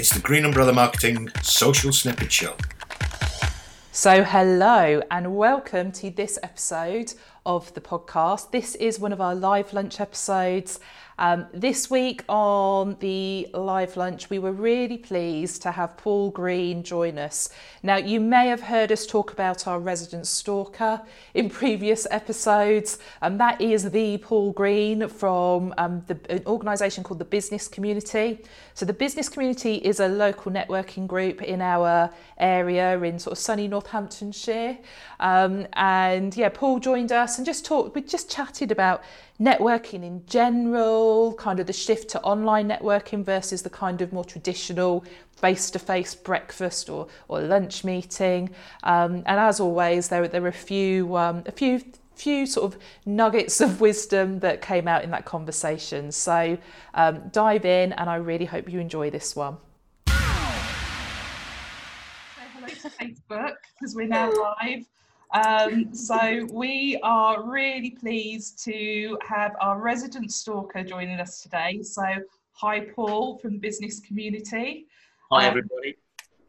It's the Green Umbrella Marketing Social Snippet Show. So, hello and welcome to this episode of the podcast. This is one of our live lunch episodes, um, this week on the live lunch, we were really pleased to have Paul Green join us. Now, you may have heard us talk about our resident stalker in previous episodes, and that is the Paul Green from um, the, an organisation called the Business Community. So, the Business Community is a local networking group in our area in sort of sunny Northamptonshire. Um, and yeah, Paul joined us and just talked, we just chatted about networking in general, kind of the shift to online networking versus the kind of more traditional face-to-face breakfast or, or lunch meeting. Um, and as always, there, there were a few, um, a few few sort of nuggets of wisdom that came out in that conversation. So um, dive in, and I really hope you enjoy this one. Say hello to Facebook because we're now live. Um, so we are really pleased to have our resident stalker joining us today. So hi, Paul from the Business Community. Hi, um, everybody.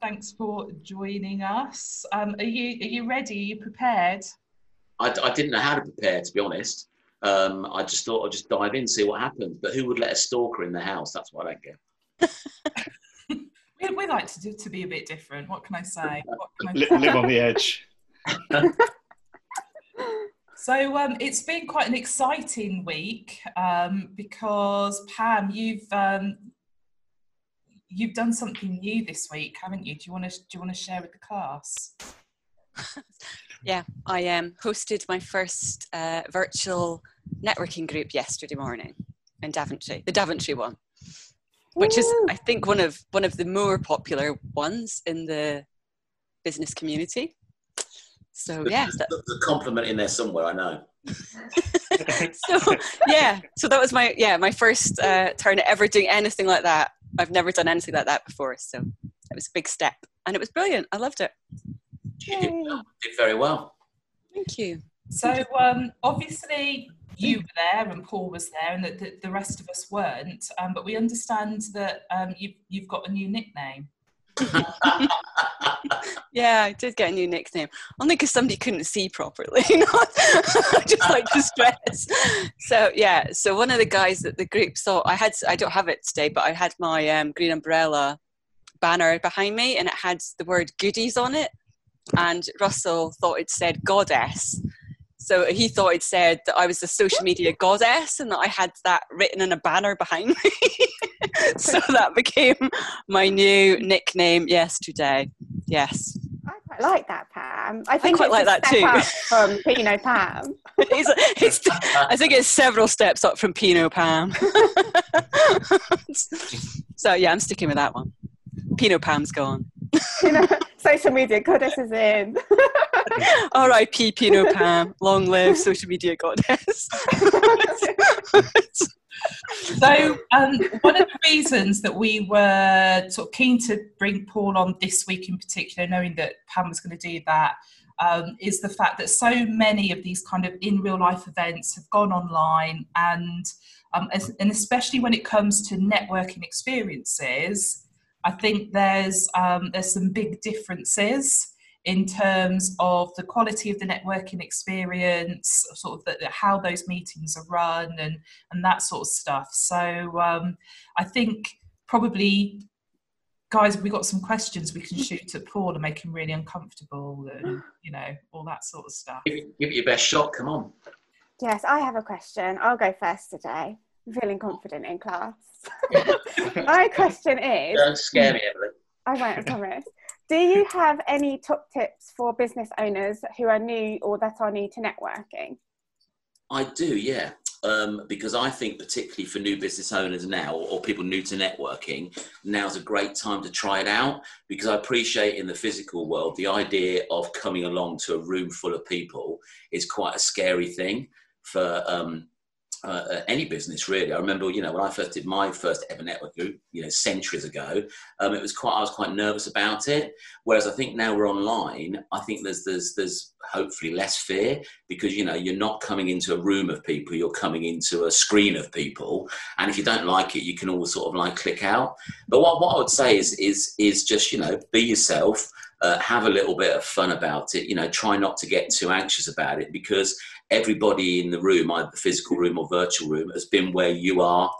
Thanks for joining us. Um, are you are you ready? Are you prepared? I, I didn't know how to prepare, to be honest. Um, I just thought I'd just dive in, see what happens. But who would let a stalker in the house? That's what I don't get. we, we like to do to be a bit different. What can I say? Can I say? Live on the edge. so um, it's been quite an exciting week um, because Pam, you've um, you've done something new this week, haven't you? Do you want to do you want to share with the class? yeah, I um, hosted my first uh, virtual networking group yesterday morning in Daventry, the Daventry one, which is I think one of one of the more popular ones in the business community. So yeah, the, the compliment in there somewhere. I know. so yeah, so that was my yeah my first uh, turn at ever doing anything like that. I've never done anything like that before, so it was a big step, and it was brilliant. I loved it. You did, well, did very well. Thank you. So um, obviously you were there and Paul was there, and the, the, the rest of us weren't. Um, but we understand that um, you've you've got a new nickname. Yeah, I did get a new nickname. Only because somebody couldn't see properly. Just like to stress. So yeah, so one of the guys that the group saw, I had, I don't have it today, but I had my um, green umbrella banner behind me, and it had the word goodies on it. And Russell thought it said goddess. So he thought I'd said that I was a social media goddess and that I had that written in a banner behind me. so that became my new nickname yesterday. Yes. I quite like that, Pam. I think I quite like that too. from Pinot Pam. it's, it's, I think it's several steps up from Pinot Pam. so yeah, I'm sticking with that one. Pinot Pam's gone. You know, social media goddess is in. R.I.P. Pinot Pam. Long live social media goddess. so um, one of the reasons that we were sort of keen to bring Paul on this week in particular, knowing that Pam was going to do that, um, is the fact that so many of these kind of in real life events have gone online, and um, as, and especially when it comes to networking experiences, I think there's um, there's some big differences in terms of the quality of the networking experience, sort of the, how those meetings are run, and and that sort of stuff. So um, I think probably, guys, we got some questions we can shoot at Paul and make him really uncomfortable, and you know all that sort of stuff. Give, give it your best shot. Come on. Yes, I have a question. I'll go first today. I'm feeling confident in class. My question is. Don't scare me, Emily. I won't, I promise. Do you have any top tips for business owners who are new or that are new to networking? I do, yeah. Um, because I think, particularly for new business owners now or people new to networking, now's a great time to try it out. Because I appreciate in the physical world, the idea of coming along to a room full of people is quite a scary thing for um, uh, any business really. I remember, you know, when I first did my first ever network group, you know, centuries ago, um, it was quite. I was quite nervous about it. Whereas I think now we're online, I think there's there's there's hopefully less fear because you know you're not coming into a room of people, you're coming into a screen of people, and if you don't like it, you can all sort of like click out. But what what I would say is is is just you know be yourself. Uh, have a little bit of fun about it. You know, try not to get too anxious about it because everybody in the room, either the physical room or virtual room, has been where you are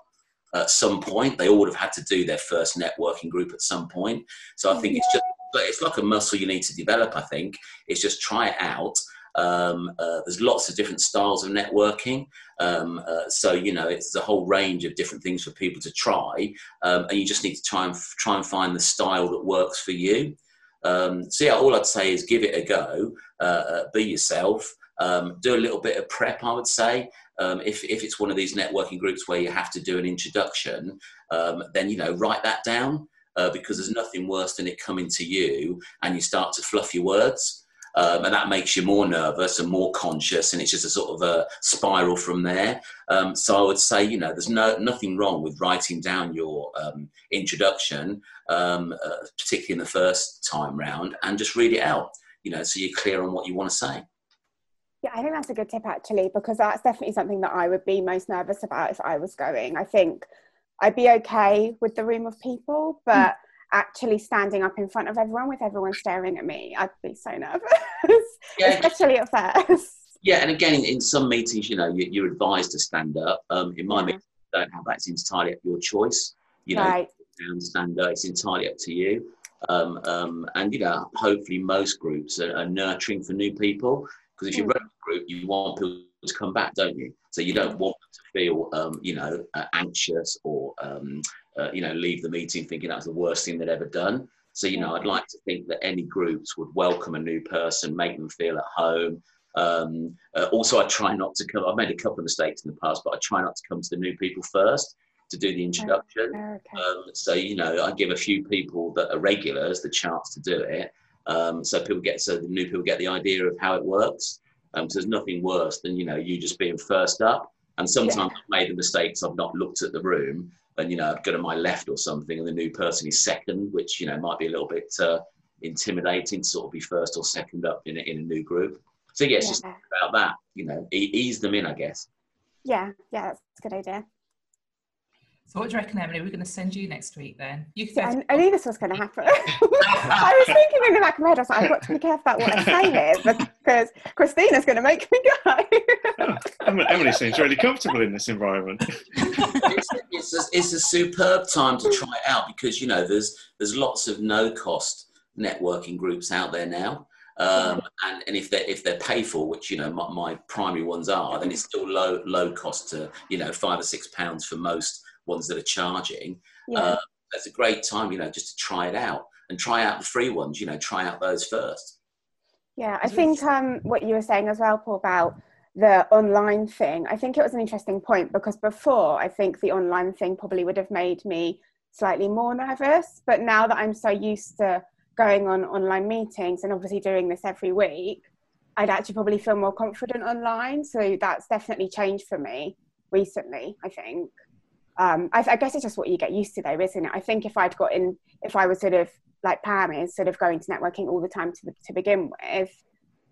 at some point. They all would have had to do their first networking group at some point. So I think it's just it's like a muscle you need to develop. I think it's just try it out. Um, uh, there's lots of different styles of networking, um, uh, so you know it's a whole range of different things for people to try, um, and you just need to try and try and find the style that works for you. Um, so yeah, all I'd say is give it a go, uh, uh be yourself, um, do a little bit of prep, I would say. Um, if, if it's one of these networking groups where you have to do an introduction, um, then, you know, write that down uh, because there's nothing worse than it coming to you and you start to fluff your words. Um, and that makes you more nervous and more conscious, and it's just a sort of a spiral from there. Um, so I would say, you know, there's no nothing wrong with writing down your um, introduction, um, uh, particularly in the first time round, and just read it out. You know, so you're clear on what you want to say. Yeah, I think that's a good tip actually, because that's definitely something that I would be most nervous about if I was going. I think I'd be okay with the room of people, but mm. Actually standing up in front of everyone with everyone staring at me, I'd be so nervous, yeah. especially at first. Yeah, and again, in, some meetings, you know, you, are advised to stand up. Um, in my yeah. meetings, don't have that. It's entirely up your choice. You know, right. stand up. It's entirely up to you. Um, um, and you know, hopefully, most groups are, are nurturing for new people. Because if you mm. run a group, you want people to come back, don't you? So you don't want them to feel, um, you know, uh, anxious or, um, uh, you know, leave the meeting thinking that's the worst thing they'd ever done. So, you know, I'd like to think that any groups would welcome a new person, make them feel at home. Um, uh, also, I try not to come, I've made a couple of mistakes in the past, but I try not to come to the new people first to do the introduction. Okay. Um, so, you know, I give a few people that are regulars the chance to do it. Um, so people get so the new people get the idea of how it works. Um, so there's nothing worse than you know you just being first up. And sometimes yeah. I've made the mistakes. I've not looked at the room, and you know I've got to my left or something, and the new person is second, which you know might be a little bit uh, intimidating to sort of be first or second up in a, in a new group. So yeah, it's yeah. just about that. You know, e- ease them in, I guess. Yeah, yeah, that's a good idea. So what do you reckon, Emily? We're going to send you next week then. You yeah, I, I, knew this was going to happen. I was thinking in the back of my head, I was like, I've got to be careful about what I say here because Christina's going to make me go. Emily seems really comfortable in this environment. it's, it's, a, it's a superb time to try it out because, you know, there's, there's lots of no cost networking groups out there now. Um, and, and if they're if they're paid for, which you know my, my, primary ones are, then it's still low low cost to you know five or six pounds for most ones that are charging. Yeah. Uh, it's a great time, you know, just to try it out and try out the free ones. You know, try out those first. Yeah, I think um, what you were saying as well, Paul, about the online thing. I think it was an interesting point because before I think the online thing probably would have made me slightly more nervous. But now that I'm so used to going on online meetings and obviously doing this every week, I'd actually probably feel more confident online. So that's definitely changed for me recently, I think um, I, I, guess it's just what you get used to though isn't it i think if i'd got in if i was sort of like pam is sort of going to networking all the time to, to begin with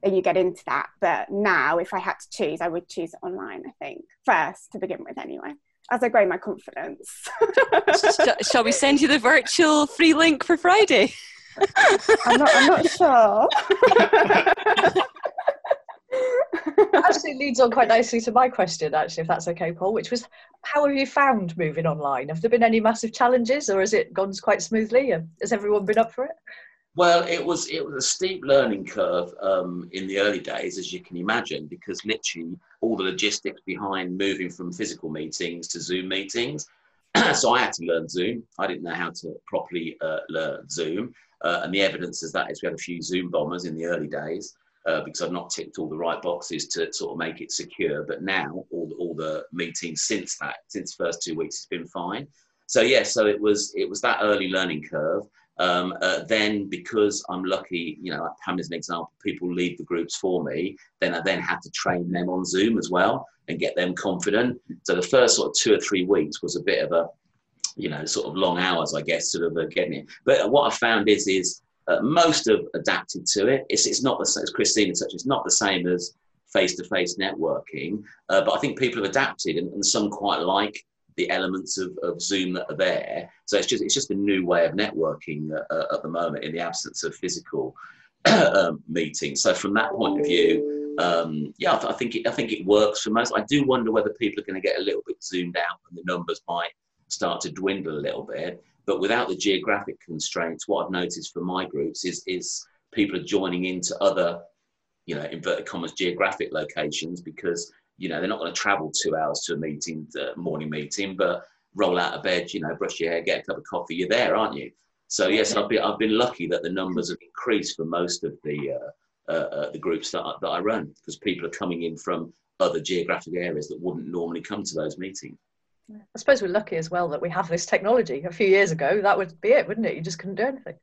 then you get into that. But now if i had to choose i would choose online i think first to begin with anyway as i grow my confidence. Shall we send you the virtual free link for friday? I'm not, I'm not sure actually leads on quite nicely to my question, actually, if that's okay, Paul, which was how have you found moving online? Have there been any massive challenges or has it gone quite smoothly? Has everyone been up for it? Well, it was it was a steep learning curve um, in the early days, as you can imagine, because literally all the logistics behind moving from physical meetings to Zoom meetings. so I had to learn Zoom. I didn't know how to properly uh, learn Zoom, uh, and the evidence is that is we had a few Zoom bombers in the early days uh, because I've not ticked all the right boxes to sort of make it secure. But now all the, all the meetings since that, since first two weeks, has been fine. So yeah, so it was it was that early learning curve. Um, uh, then because I'm lucky, you know, Pam is an example, people lead the groups for me. Then I then had to train them on Zoom as well. and get them confident. So the first sort of two or three weeks was a bit of a, you know, sort of long hours, I guess, sort of uh, getting it. But what I found is, is uh, most have adapted to it. It's, it's not the same as Christina touched. It's not the same as face-to-face networking, uh, but I think people have adapted, and, and some quite like the elements of, of Zoom that are there. So it's just it's just a new way of networking uh, uh at the moment in the absence of physical um, meetings. So from that point of view, um, yeah, I, th- I, think it, I think it works for most. I do wonder whether people are going to get a little bit zoomed out and the numbers might start to dwindle a little bit. But without the geographic constraints, what I've noticed for my groups is is people are joining into other, you know, inverted commas geographic locations because you know they're not going to travel two hours to a meeting, morning meeting, but roll out of bed, you know, brush your hair, get a cup of coffee, you're there, aren't you? So yes, I've been I've been lucky that the numbers have increased for most of the uh, uh, uh, the groups that I, that I run because people are coming in from other geographic areas that wouldn't normally come to those meetings. I suppose we're lucky as well that we have this technology. A few years ago, that would be it, wouldn't it? You just couldn't do anything.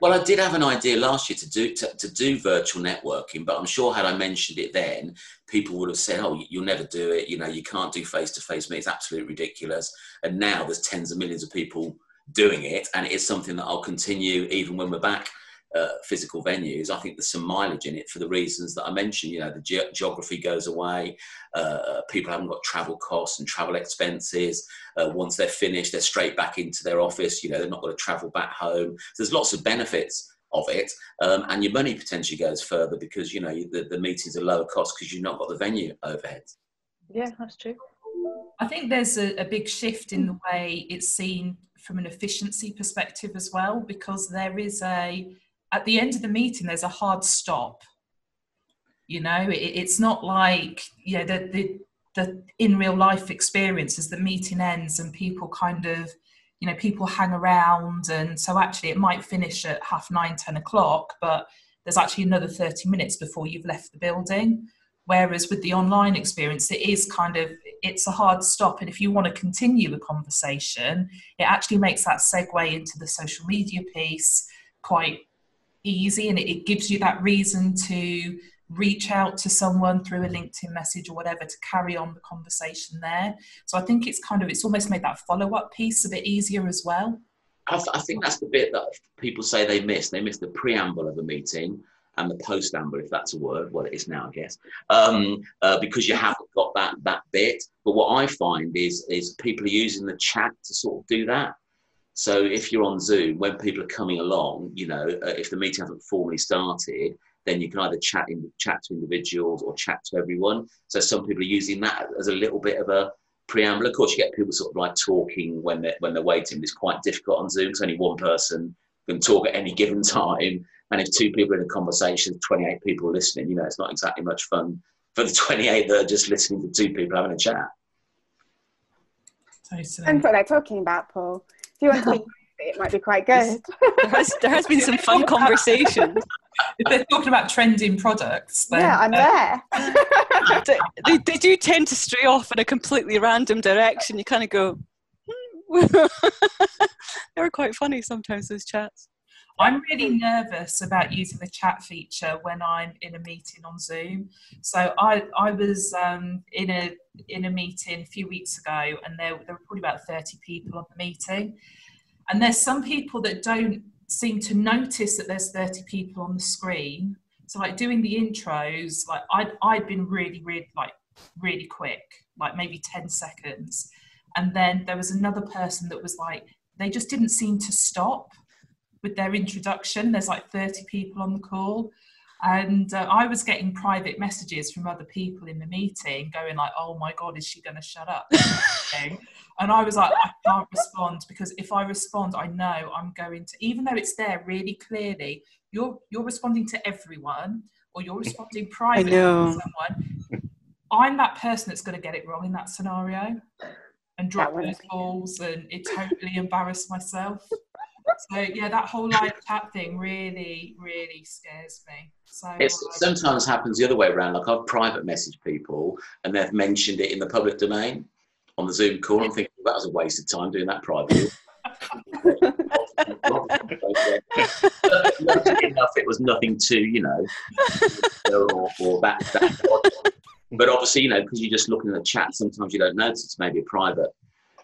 Well, I did have an idea last year to do to, to, do virtual networking, but I'm sure had I mentioned it then, people would have said, "Oh, you'll never do it. You know, you can't do face to face meetings. Absolutely ridiculous." And now there's tens of millions of people doing it, and it is something that I'll continue even when we're back uh, physical venues. I think there's some mileage in it for the reasons that I mentioned. You know, the ge- geography goes away. Uh, people haven't got travel costs and travel expenses. Uh, once they're finished, they're straight back into their office. You know, they're not going to travel back home. So there's lots of benefits of it, um, and your money potentially goes further because you know the, the meetings are lower cost because you've not got the venue overheads. Yeah, that's true. I think there's a, a big shift in the way it's seen from an efficiency perspective as well, because there is a, at the end of the meeting, there's a hard stop. You know, it, it's not like, you know, the, the, the in real life experience as the meeting ends and people kind of, you know, people hang around. And so actually it might finish at half nine, ten o'clock, but there's actually another 30 minutes before you've left the building. Whereas with the online experience, it is kind of it's a hard stop, and if you want to continue the conversation, it actually makes that segue into the social media piece quite easy, and it, gives you that reason to reach out to someone through a LinkedIn message or whatever to carry on the conversation there. So I think it's kind of it's almost made that follow up piece a bit easier as well. I, th- I think that's the bit that people say they miss. They miss the preamble of a meeting and the post-amble, if that's a word, well, it is now, I guess, um, uh, because you haven't got that that bit. But what I find is is people are using the chat to sort of do that. So if you're on Zoom, when people are coming along, you know, uh, if the meeting hasn't formally started, then you can either chat in chat to individuals or chat to everyone. So some people are using that as a little bit of a preamble. Of course, you get people sort of like talking when they're when they're waiting. It's quite difficult on Zoom because only one person can talk at any given time. And if two people are in a conversation, 28 people listening, you know, it's not exactly much fun for the 28 that are just listening to two people having a chat. Totally. And what they're talking about, Paul. If you want to be it might be quite good. there, has, there has been some fun conversations. if they're talking about trending products, then, yeah, I'm uh, there. they, they do tend to stray off in a completely random direction. You kind of go, hmm. they're quite funny sometimes, those chats. I'm really nervous about using the chat feature when I'm in a meeting on Zoom. So I, I was um, in a in a meeting a few weeks ago, and there, there were probably about 30 people on the meeting. And there's some people that don't seem to notice that there's 30 people on the screen. So like doing the intros, like I'd I'd been really, really like really quick, like maybe 10 seconds. And then there was another person that was like, they just didn't seem to stop with their introduction. There's like 30 people on the call. And uh, I was getting private messages from other people in the meeting going like, oh my God, is she going to shut up? and I was like, I can't respond because if I respond, I know I'm going to, even though it's there really clearly, you're, you're responding to everyone or you're responding privately to someone. I'm that person that's going to get it wrong in that scenario and drop those balls and it totally embarrass myself. So yeah, that whole live chat thing really, really scares me. So it sometimes happens the other way around. Like I've private messaged people and they've mentioned it in the public domain on the Zoom call. I'm thinking well, that was a waste of time doing that privately. enough, it was nothing to you know, or, or that, that But obviously, you know, because you're just looking at the chat, sometimes you don't notice it's maybe a private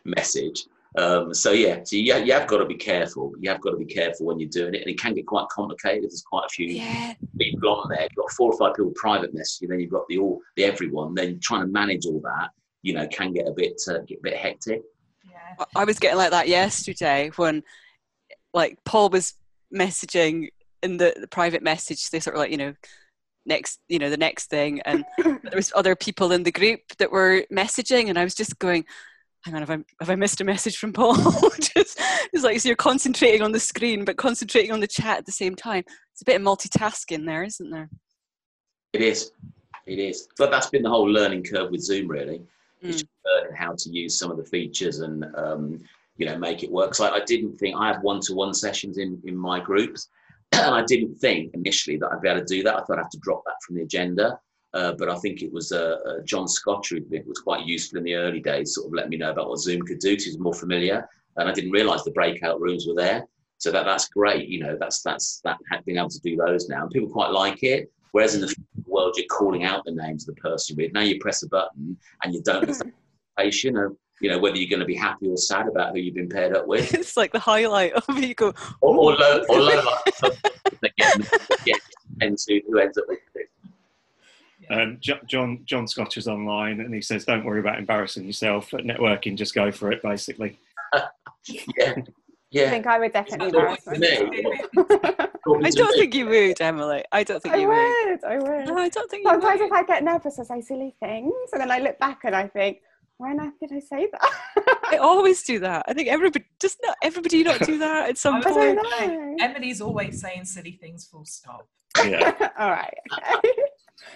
message. Um, so yeah, so you, you have got to be careful. You have got to be careful when you're doing it, and it can get quite complicated. There's quite a few Yeah. people on there. You've got four or five people private messaging, then you've got the all the everyone. Then trying to manage all that, you know, can get a bit uh, get a bit hectic. Yeah. I- I was getting like that yesterday when, like, Paul was messaging in the, the private message. They sort of like, you know, next, you know, the next thing, and there was other people in the group that were messaging, and I was just going, "Hang on, have I have I missed a message from Paul?" just it's like so you're concentrating on the screen, but concentrating on the chat at the same time. It's a bit of multitasking there, isn't there? It is, it is. But that's been the whole learning curve with Zoom, really. It's Mm. just learning how to use some of the features and um, you know make it work. So I, I didn't think I had one-to-one sessions in in my groups, and I didn't think initially that I'd be able to do that. I thought I'd have to drop that from the agenda. Uh, but I think it was uh, uh, John Scott who was quite useful in the early days, sort of let me know about what Zoom could do. 'cause he was more familiar, and I didn't realise the breakout rooms were there. So that that's great. You know, that's that's that being able to do those now, and people quite like it. Whereas in the world, you're calling out the names of the person with. Now you press a button and you don't the patient of you know whether you're going to be happy or sad about who you've been paired up with, it's like the highlight of. You go, or, or low or low like get, get into who ends up with it. Um, Jo- John John Scott is online, and he says, "Don't worry about embarrassing yourself at networking. Just go for it." Basically, Yeah, Yeah. I think I would definitely Talking embarrass myself. I don't think you would, Emily. I don't think I you would. would, I would. No, I don't think you Sometimes would. if I get nervous, I say silly things, and then I look back and I think, why on earth did I say that? I always do that. I think everybody does not everybody not do that at some I I point. don't know. Emily's always saying silly things, full stop. yeah. All right. okay.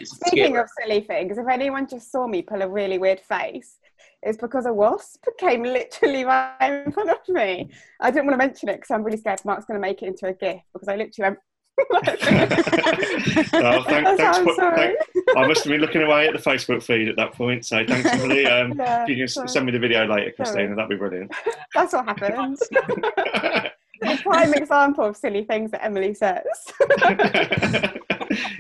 Speaking of silly things, if anyone just saw me pull a really weird face, it's because a wasp came literally right in front of me. I didn't want to mention it because I'm really scared Mark's going to make it into a GIF because I literally went. well, thank, thanks. For- sorry. thank- I must have been looking away at the Facebook feed at that point. So thanks, Emily. Um, Yeah, you can sorry. send me the video later, Sorry. Christina, that'd be brilliant. That's what happened. a prime example of silly things that Emily says.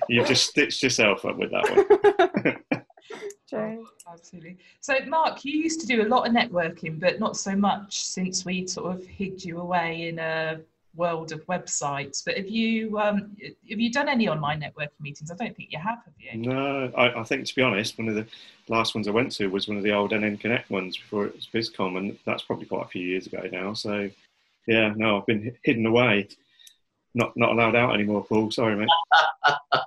You've just stitched yourself up with that one. True. Absolutely. So, Mark, you used to do a lot of networking, but not so much since we sort of hid you away in a world of websites. But have you um, have you done any online networking meetings? I don't think you have, have you? No, I, I think to be honest, one of the last ones I went to was one of the old NN Connect ones before it was BusComm, and that's probably quite a few years ago now. So, yeah, no, I've been hidden away, not not allowed out anymore. Paul, sorry, mate.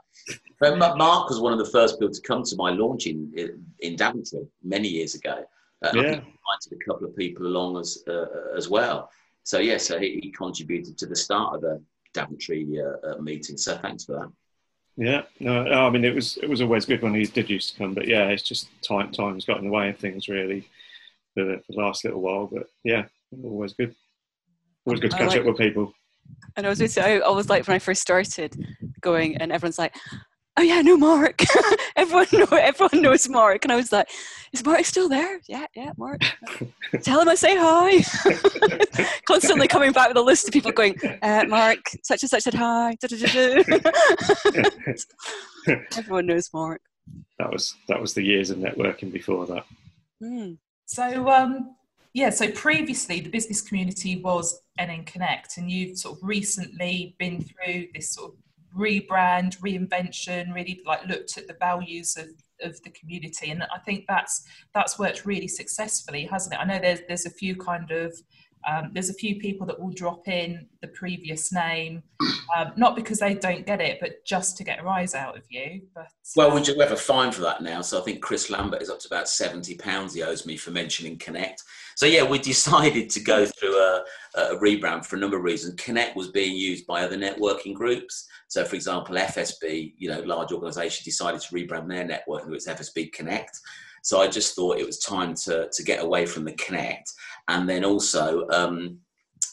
But Mark was one of the first people to come to my launch in in Daventry many years ago. Uh, and I think invited a couple of people along as uh, as well. So yeah, so he, he contributed to the start of the Daventry uh, uh, meeting. So thanks for that. Yeah, no, no, I mean it was it was always good when he did used to come, but yeah, it's just time time's got in the way of things really for the, for the last little while. But yeah, always good. Always good to catch like- up with people. And I was going to say, I always like when I first started going, and everyone's like, "Oh yeah, no Mark." everyone know, everyone knows Mark, and I was like, "Is Mark still there?" Yeah, yeah, Mark. Tell him I say hi. Constantly coming back with a list of people going, uh, "Mark, such and such said hi." everyone knows Mark. That was that was the years of networking before that. Hmm. So, um, yeah, so previously the business community was NN Connect, and you've sort of recently been through this sort of rebrand, reinvention, really like looked at the values of, of the community, and I think that's that's worked really successfully, hasn't it? I know there's there's a few kind of um, there's a few people that will drop in the previous name, um, not because they don't get it, but just to get a rise out of you. But Well, we do have a fine for that now. So I think Chris Lambert is up to about seventy pounds. He owes me for mentioning Connect. So yeah, we decided to go through a, a rebrand for a number of reasons. Connect was being used by other networking groups. So, for example, FSB, you know, large organisation, decided to rebrand their networking group as FSB Connect. So I just thought it was time to to get away from the Connect, and then also. Um,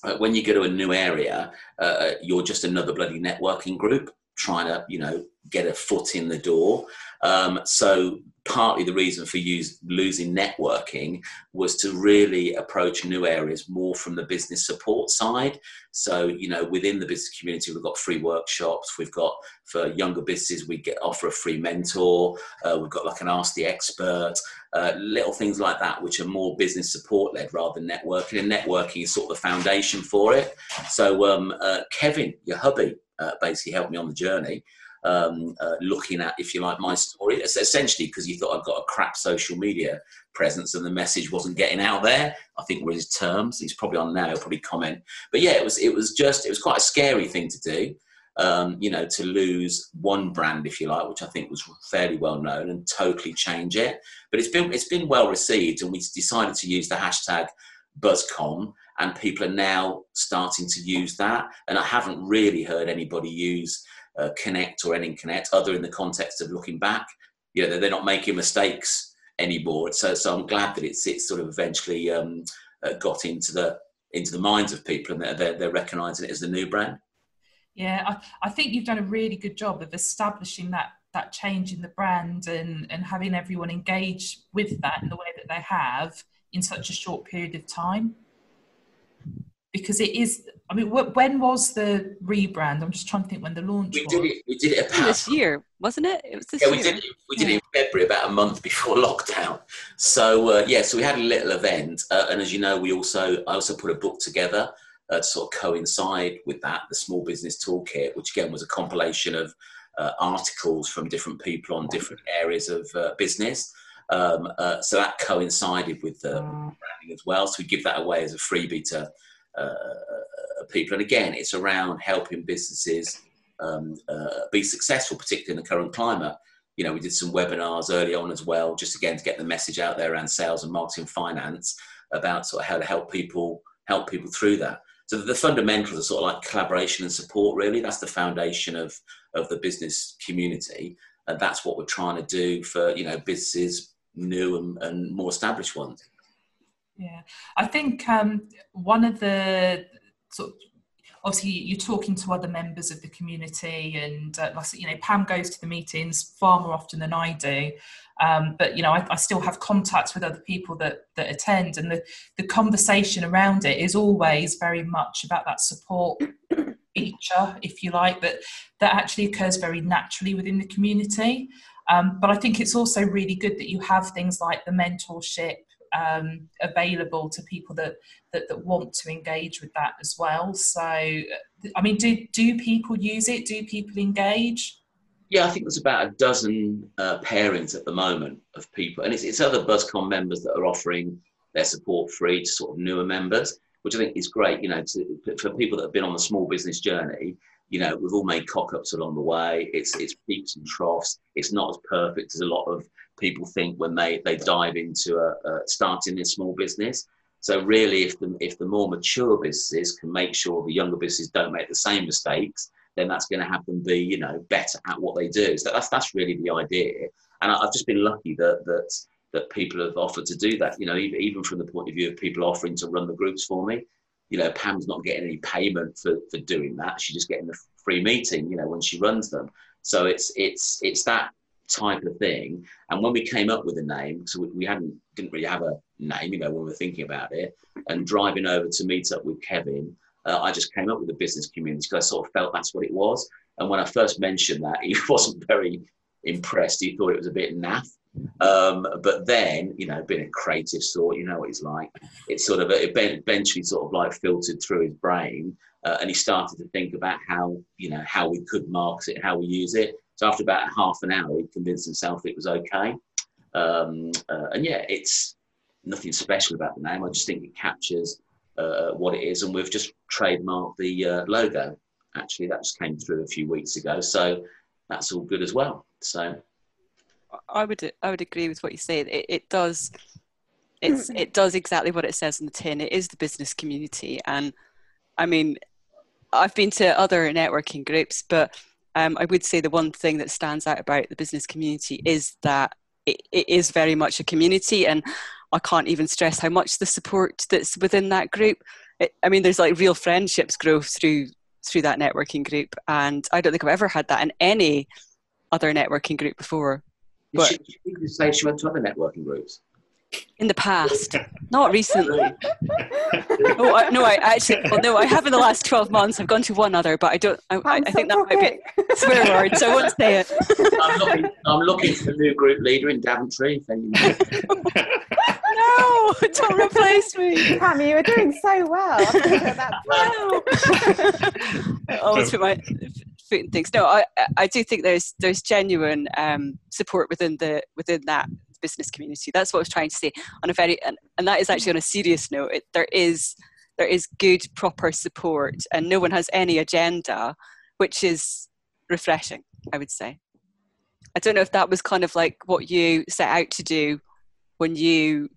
uh, when you go to a new area, uh, you're just another bloody networking group trying to, you know, get a foot in the door. Um, so partly the reason for use, losing networking was to really approach new areas more from the business support side. So, you know, within the business community, we've got free workshops. We've got for younger businesses, we get offer a free mentor. Uh, we've got like an ask the expert, uh, little things like that, which are more business support led rather than networking. And networking is sort of the foundation for it. So, um, uh, Kevin, your hubby, uh, basically helped me on the journey um, uh, looking at, if you like, my story. It's essentially because he thought I've got a crap social media presence and the message wasn't getting out there. I think were his terms. He's probably on now. He'll probably comment. But yeah, it was it was just it was quite a scary thing to do. Um, you know, to lose one brand, if you like, which I think was fairly well known, and totally change it. But it's been it's been well received, and we decided to use the hashtag BusComm, and people are now starting to use that. And I haven't really heard anybody use uh, Connect or NN Connect, other in the context of looking back. You know, they're not making mistakes anymore. So, so I'm glad that it's it's sort of eventually um, uh, got into the into the minds of people, and they're they're, they're recognising it as the new brand. Yeah, I, I think you've done a really good job of establishing that that change in the brand and and having everyone engage with that in the way that they have in such a short period of time because it is. I mean, when was the rebrand? I'm just trying to think when the launch. We was. did it. We did it about this year, wasn't it? It was this yeah, year. we did. It, we did it in February, about a month before lockdown. So uh, yeah, so we had a little event, uh, and as you know, we also I also put a book together uh, to sort of coincide with that, the Small Business Toolkit, which again was a compilation of uh, articles from different people on different areas of uh, business. Um, uh, so that coincided with the branding as well. So we give that away as a freebie to people. And again, it's around helping businesses um, uh, be successful, particularly in the current climate. You know, we did some webinars early on as well, just again to get the message out there around sales and marketing finance about sort of how to help people help people through that. So the fundamentals are sort of like collaboration and support. Really, that's the foundation of of the business community, and that's what we're trying to do for you know businesses, new and, and more established ones. Yeah, I think um, one of the sort of obviously you're talking to other members of the community and uh, you know pam goes to the meetings far more often than i do. Um, but you know I, I, still have contacts with other people that that attend and the the conversation around it is always very much about that support feature if you like that that actually occurs very naturally within the community. Um, but i think it's also really good that you have things like the mentorship um, available to people that, that, that want to engage with that as well. So, I mean, do do people use it? Do people engage? Yeah, I think there's about a dozen uh, pairings at the moment of people, and it's, it's other BusComm members that are offering their support free to sort of newer members, which I think is great. You know, to, for people that have been on the small business journey, you know, we've all made cock ups along the way. It's it's peaks and troughs. It's not as perfect as a lot of people think when they, they dive into a, a starting a small business. So really, if the if the more mature businesses can make sure the younger businesses don't make the same mistakes, then that's going to have them be you know better at what they do. So that's that's really the idea. And I, have just been lucky that that that people have offered to do that. You know, even, even from the point of view of people offering to run the groups for me. You know, Pam's not getting any payment for for doing that. She's just getting the free meeting. You know, when she runs them. So it's it's it's that type of thing. And when we came up with a name, so we, we hadn't didn't really have a name, you know, when we were thinking about it, and driving over to meet up with Kevin, uh, I just came up with the business community because I sort of felt that's what it was. And when I first mentioned that, he wasn't very impressed. He thought it was a bit naff. Um, but then, you know, being a creative sort, you know what he's like. It sort of it eventually sort of like filtered through his brain, uh, and he started to think about how you know how we could market it, how we use it. So after about half an hour, he convinced himself it was okay. Um, uh, and yeah, it's nothing special about the name. I just think it captures uh, what it is, and we've just trademarked the uh, logo. Actually, that just came through a few weeks ago, so that's all good as well. So, I would I would agree with what you say. It, it does it's it does exactly what it says on the tin. It is the business community, and I mean, I've been to other networking groups, but um, I would say the one thing that stands out about the business community is that it, it is very much a community, and I can't even stress how much the support that's within that group. It, I mean, there's like real friendships grow through through that networking group, and I don't think I've ever had that in any other networking group before. But- you say she went to other networking groups? In the past, not recently. No, I, no, I actually, well, no, I have in the last twelve months. I've gone to one other, but I don't. I, I, I think that stop might be talking. a swear word, so I won't say it. I'm looking, I'm looking for a new group leader in Daventry. If any, No, don't replace me. Pam, you were doing so well. up until that No. I always put my foot in things. No, I, I do think there's there's genuine um, support within the within that business community. That's what I was trying to say on a very and, and that is actually on a serious note. It, there is there is good proper support, and no one has any agenda, which is refreshing. I would say. I don't know if that was kind of like what you set out to do when you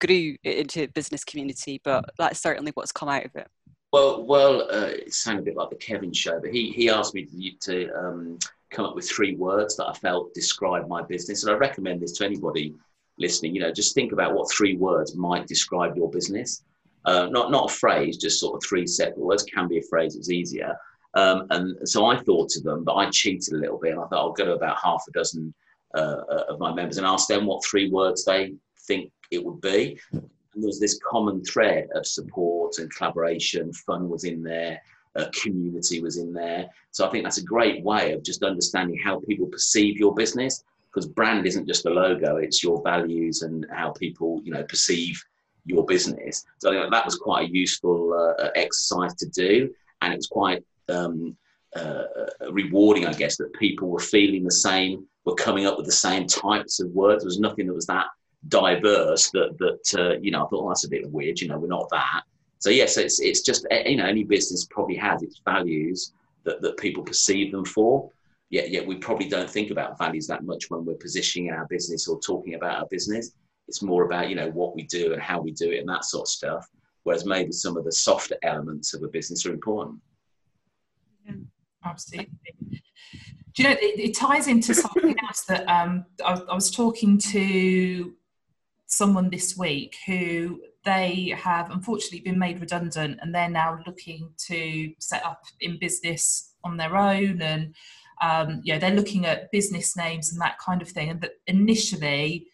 grew into business community, but that's certainly what's come out of it. well, well, uh, it sounded a bit like the Kevin show, but he, he asked me to, to um, come up with three words that I felt describe my business. And I recommend this to anybody listening. You know, just think about what three words might describe your business. Uh, not not a phrase, just sort of three separate words. Can be a phrase; it's easier. Um, and so I thought of them, but I cheated a little bit, and I thought I'll go to about half a dozen uh, uh, of my members and ask them what three words they think it would be. And there was this common thread of support and collaboration. Fun was in there, uh, community was in there. So I think that's a great way of just understanding how people perceive your business. Because brand isn't just a logo; it's your values and how people, you know, perceive your business. So I think that was quite a useful uh, exercise to do, and it was quite um, uh, rewarding, I guess, that people were feeling the same, were coming up with the same types of words. There was nothing that was that diverse that that uh, you know I thought well, that's a bit weird. You know, we're not that. So yes, it's it's just you know any business probably has its values that that people perceive them for. Yet yet we probably don't think about values that much when we're positioning our business or talking about our business. It's more about you know what we do and how we do it and that sort of stuff. Whereas maybe some of the softer elements of a business are important. Absolutely. Do you know, it, it ties into something else that um, I, I was talking to someone this week who they have unfortunately been made redundant and they're now looking to set up in business on their own and um, yeah they're looking at business names and that kind of thing and that initially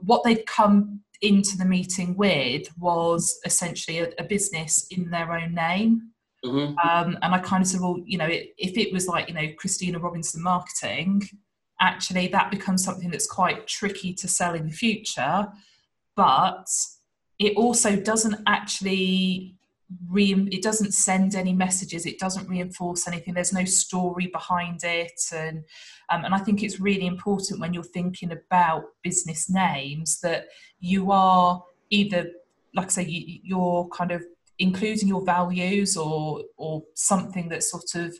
what they'd come into the meeting with was essentially a, a business in their own name Mm-hmm. um, and I kind of said, well, you know, it, if it was like, you know, Christina Robinson marketing, actually that becomes something that's quite tricky to sell in the future. But it also doesn't actually re- it doesn't send any messages. It doesn't reinforce anything. There's no story behind it, and um, and I think it's really important when you're thinking about business names that you are either, like I say, you, you're kind of including your values or or something that sort of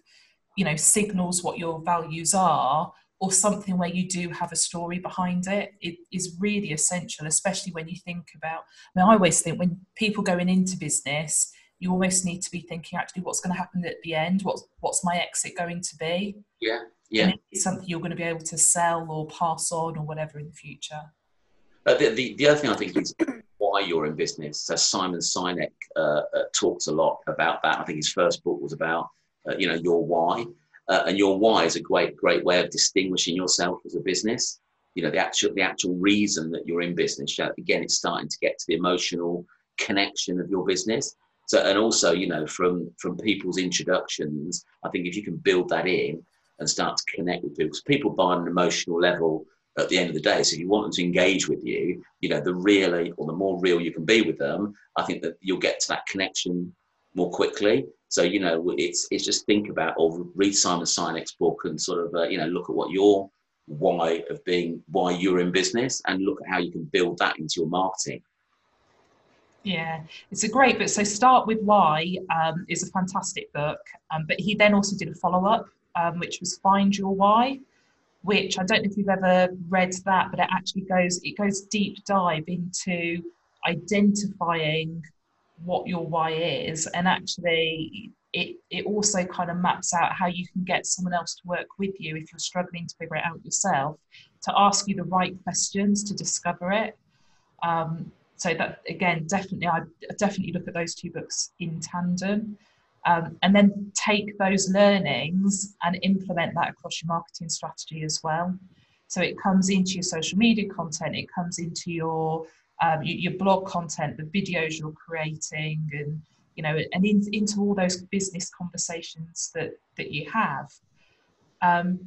you know signals what your values are or something where you do have a story behind it it is really essential especially when you think about i mean i always think when people going into business you almost need to be thinking actually what's going to happen at the end what's what's my exit going to be Yeah, yeah. it's something you're going to be able to sell or pass on or whatever in the future Uh, the, the, the other thing I think is why you're in business. So Simon Sinek uh, uh, talks a lot about that. I think his first book was about, uh, you know, your why. Uh, and your why is a great, great way of distinguishing yourself as a business. You know, the actual, the actual reason that you're in business. So again, it's starting to get to the emotional connection of your business. So, and also, you know, from from people's introductions, I think if you can build that in and start to connect with people, because people buy on an emotional level at the end of the day. So if you want them to engage with you, you know, the really or the more real you can be with them, I think that you'll get to that connection more quickly. So you know, it's it's just think about or read Simon Sinek's book and sort of uh, you know look at what your why of being why you're in business and look at how you can build that into your marketing. Yeah, it's a great book. So Start with Why um, is a fantastic book, um, but he then also did a follow up, um, which was Find Your Why, which I don't know if you've ever read that, but it actually goes it goes deep dive into identifying what your why is, and actually it it also kind of maps out how you can get someone else to work with you if you're struggling to figure it out yourself, to ask you the right questions to discover it. Um, so that again definitely i definitely look at those two books in tandem um, and then take those learnings and implement that across your marketing strategy as well. So it comes into your social media content, it comes into your um, your, blog content, the videos you're creating, and you know, and in, into all those business conversations that that you have. Um,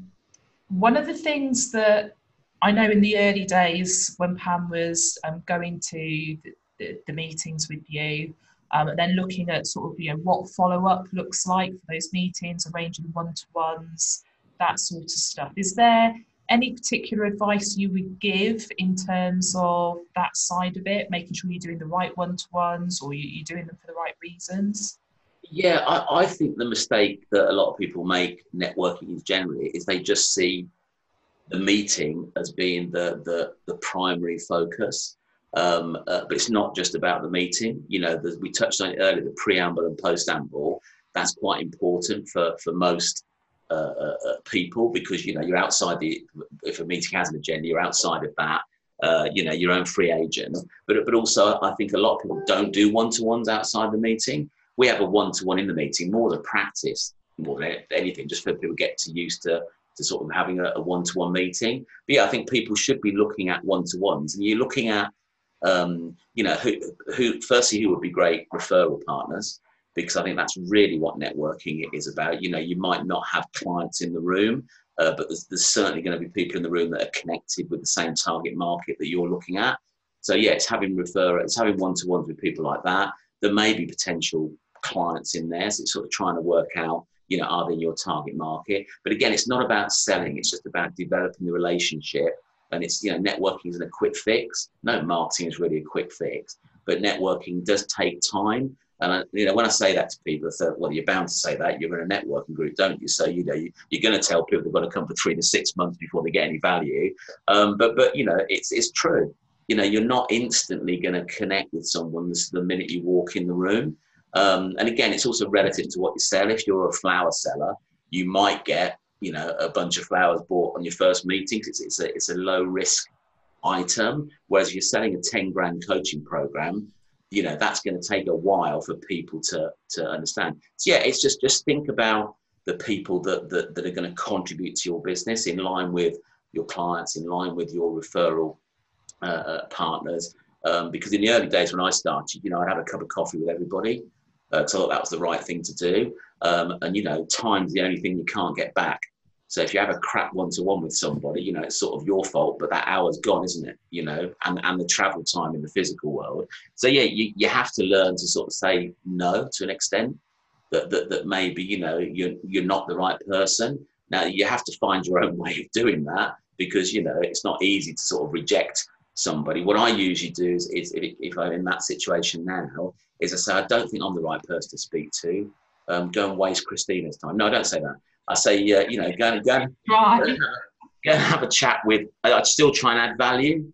one of the things that I know in the early days when Pam was um, going to the, the, the, meetings with you, um, and then looking at sort of you know what follow up looks like for those meetings, arranging one to ones, that sort of stuff. Is there any particular advice you would give in terms of that side of it, making sure you're doing the right one to ones or you're doing them for the right reasons? Yeah, I, I, think the mistake that a lot of people make networking generally is they just see the meeting as being the the, the primary focus. Um, uh, but it's not just about the meeting. You know, the, we touched on it earlier, the preamble and postamble. That's quite important for for most uh, uh, uh, people because you know you're outside the. If a meeting has an agenda, you're outside of that. Uh, you know, your own free agent. But but also, I think a lot of people don't do one to ones outside the meeting we have a one-to-one in the meeting more than practice more than anything just for people to get to used to to sort of having a, a one-to-one meeting but yeah i think people should be looking at one-to-ones and you're looking at um, you know who who firstly who would be great referral partners because i think that's really what networking is about you know you might not have clients in the room uh, but there's, there's certainly going to be people in the room that are connected with the same target market that you're looking at so yeah it's having referrals it's having one-to-ones with people like that there may be potential clients in there. So it's sort of trying to work out, you know, are they your target market? But again, it's not about selling, it's just about developing the relationship. And it's, you know, networking isn't a quick fix. No, marketing is really a quick fix. But networking does take time. And I, you know, when I say that to people, well, you're bound to say that. You're in a networking group, don't you? So you know, you, are going to tell people they've got to come for three to six months before they get any value. Um, but but you know, it's it's true. You know, you're not instantly going to connect with someone the minute you walk in the room. Um, and again, it's also relative to what you sell. If you're a flower seller, you might get you know a bunch of flowers bought on your first meeting. It's, it's a it's a low risk item. Whereas if you're selling a 10 grand coaching program, you know that's going to take a while for people to to understand. So yeah, it's just just think about the people that that, that are going to contribute to your business in line with your clients, in line with your referral uh, uh partners. Um, because in the early days when I started, you know, I'd have a cup of coffee with everybody uh, thought that was the right thing to do. Um, and you know, time's the only thing you can't get back. So if you have a crap one to one with somebody, you know, it's sort of your fault, but that hour's gone, isn't it? You know, and, and the travel time in the physical world. So yeah, you, you have to learn to sort of say no to an extent that, that, that maybe, you know, you're, you're not the right person. Now you have to find your own way of doing that because, you know, it's not easy to sort of reject somebody. What I usually do is, is if, if, I'm in that situation now, is I say, I don't think I'm the right person to speak to. Um, go and waste Christina's time. No, I don't say that. I say, uh, you know, go and go, and, go, and have a chat with. I'd still try and add value,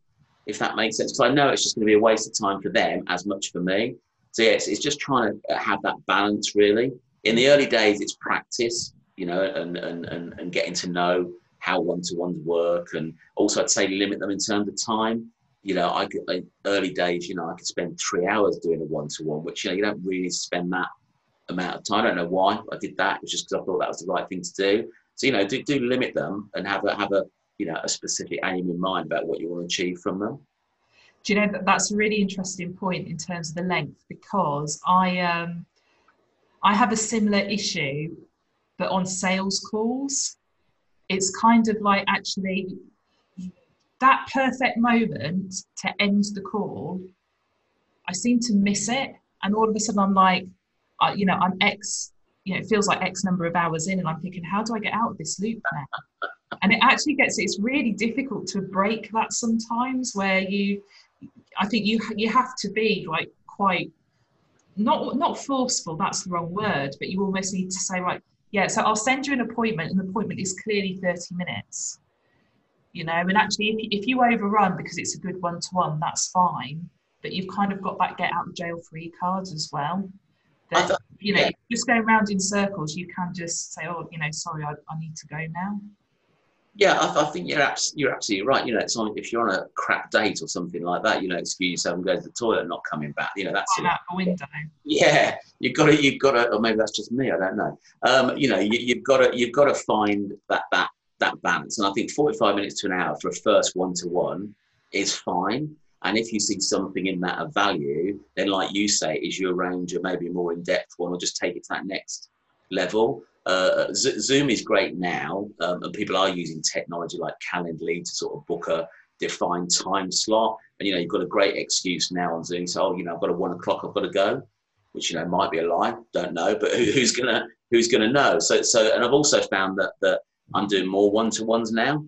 if that makes sense. Because I know it's just going to be a waste of time for them as much for me. So yeah, it's, it's just trying to have that balance really. In the early days, it's practice, you know, and and and, and getting to know how one-to-ones work, and also I'd say limit them in terms of time. You know, I could like early days, you know, I could spend three hours doing a one-to-one, which you know you don't really spend that amount of time. I don't know why I did that. It was just because I thought that was the right thing to do. So you know, do do limit them and have a have a you know a specific aim in mind about what you want to achieve from them. Do you know that that's a really interesting point in terms of the length because I um I have a similar issue, but on sales calls it's kind of like actually that perfect moment to end the call i seem to miss it and all of a sudden i'm like uh, you know i'm x you know it feels like x number of hours in and i'm thinking how do i get out of this loop now and it actually gets it's really difficult to break that sometimes where you i think you you have to be like quite not not forceful that's the wrong word but you almost need to say right yeah, so I'll send you an appointment, and the appointment is clearly 30 minutes. You know, and actually, if you, if you overrun because it's a good one to one, that's fine. But you've kind of got that get out of jail free cards as well. That, thought, you know, yeah. just going around in circles, you can just say, oh, you know, sorry, I, I need to go now. Yeah, I, I think you're abs- you're absolutely right. You know, it's on if you're on a crap date or something like that. You know, excuse yourself and go to the toilet, and not coming back. You know, that's out the window. yeah. You've got to you've got to, or maybe that's just me. I don't know. Um, you know, you, you've got to you've got to find that that that balance. And I think 45 minutes to an hour for a first one to one is fine. And if you see something in that of value, then like you say, is your range a maybe a more in depth one, or just take it to that next level. Uh, Z- Zoom is great now, um, and people are using technology like Calendly to sort of book a defined time slot. And you know, you've got a great excuse now on Zoom. So, oh, you know, I've got a one o'clock, I've got to go, which you know might be a lie, don't know, but who, who's gonna who's gonna know? So, so, and I've also found that that I'm doing more one to ones now.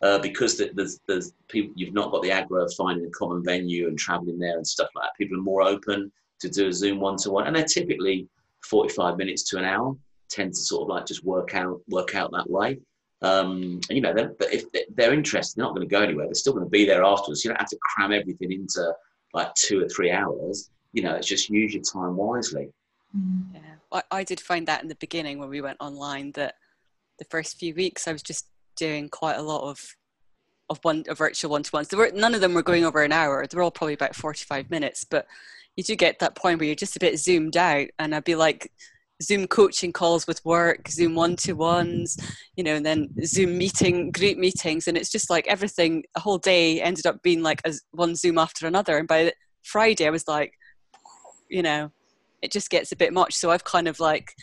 Uh, because the- there's, there's people you've not got the aggro of finding a common venue and traveling there and stuff like that. People are more open to do a Zoom one to one, and they're typically 45 minutes to an hour tend to sort of like just work out work out that way. Um, and you know, they're, but if they're interested, they're not going to go anywhere. They're still going to be there afterwards. You don't have to cram everything into like two or three hours. You know, it's just use your time wisely. Yeah, I, I did find that in the beginning when we went online that the first few weeks I was just doing quite a lot of of one of virtual one to ones. There were none of them were going over an hour. They were all probably about forty five minutes. But you do get that point where you're just a bit zoomed out, and I'd be like Zoom coaching calls with work, Zoom one to ones, you know, and then Zoom meeting group meetings, and it's just like everything. A whole day ended up being like as one Zoom after another, and by Friday I was like, you know, it just gets a bit much. So I've kind of like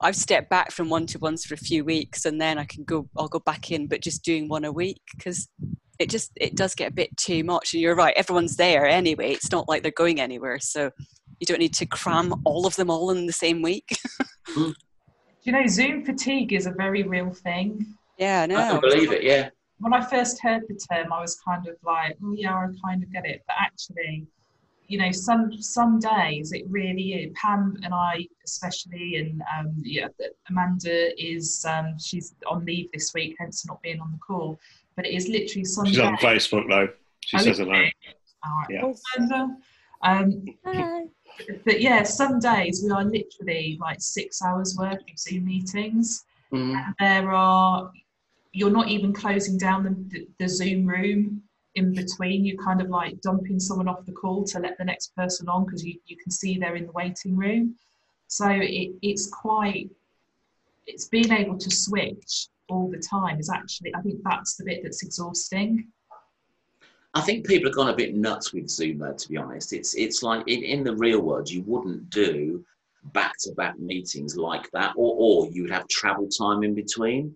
I've stepped back from one to ones for a few weeks, and then I can go. I'll go back in, but just doing one a week because it just it does get a bit too much. And you're right, everyone's there anyway. It's not like they're going anywhere, so you don't need to cram all of them all in the same week. Mm. Do you know, Zoom fatigue is a very real thing. yeah, I no. can believe it. Yeah. When I first heard the term, I was kind of like, oh yeah, I kind of get it. But actually, you know, some some days it really is. Pam and I, especially, and um, yeah, Amanda is um, she's on leave this week, hence not being on the call. But it is literally some She's on Facebook though. She Oh, says is hello. it? All right. Yeah. Amanda. Um, but yeah, some days we are literally like six hours worth of Zoom meetings. Mhm. There are, you're not even closing down the, the Zoom room in between. You're kind of like dumping someone off the call to let the next person on because you, you can see they're in the waiting room. So it, it's quite, it's being able to switch all the time is actually, I think that's the bit that's exhausting. I think people have gone a bit nuts with Zoom, though, to be honest. It's it's like in, in the real world, you wouldn't do back to back meetings like that, or, or you would have travel time in between.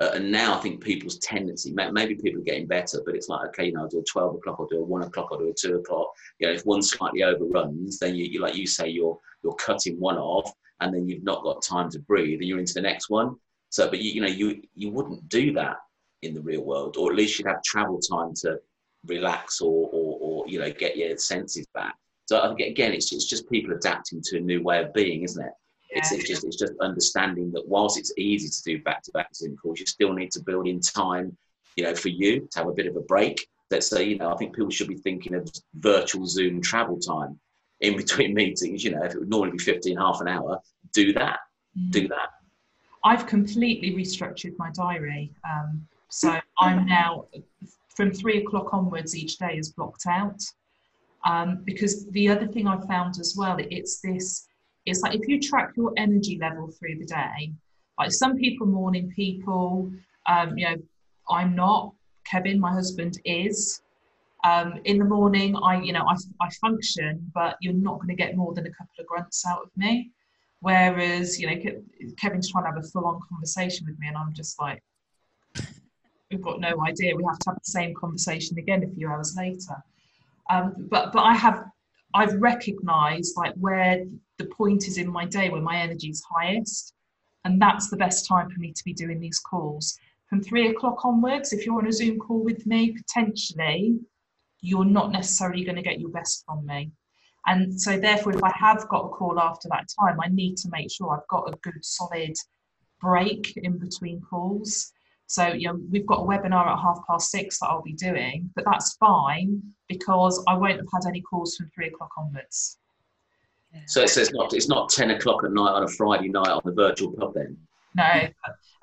Uh, and now I think people's tendency, maybe people are getting better, but it's like, okay, you know, I'll do a 12 o'clock, I'll do a 1 o'clock, I'll do a 2 o'clock. You know, if one slightly overruns, then you, you like you say, you're, you're cutting one off and then you've not got time to breathe and you're into the next one. So, but you, you know, you, you wouldn't do that in the real world, or at least you'd have travel time to relax or, or, or you know get your senses back. So I think, again, it's it's just people adapting to a new way of being, isn't it? It's, it's just it's just understanding that whilst it's easy to do back to back Zoom calls, you still need to build in time, you know, for you to have a bit of a break. Let's say, you know, I think people should be thinking of virtual Zoom travel time in between meetings. You know, if it would normally be 15, half an hour, do that. Do that. I've completely restructured my diary. Um, so I'm now from three o'clock onwards each day is blocked out. Um, because the other thing I've found as well, it's this, it's like if you track your energy level through the day, like some people morning people, um, you know, I'm not, Kevin, my husband is. Um, in the morning, I, you know, I, I function, but you're not going to get more than a couple of grunts out of me. Whereas, you know, Ke- Kevin's trying to have a full on conversation with me, and I'm just like, we've got no idea. We have to have the same conversation again a few hours later. Um, but but I have I've recognised like where the point is in my day where my energy is highest, and that's the best time for me to be doing these calls. From three o'clock onwards, if you're on a Zoom call with me, potentially you're not necessarily going to get your best from me. And so, therefore, if I have got a call after that time, I need to make sure I've got a good solid break in between calls. So, you know, we've got a webinar at half past six that I'll be doing, but that's fine because I won't have had any calls from three o'clock onwards. So it's, it's not it's not 10 o'clock at night on a Friday night on the virtual pub then. no.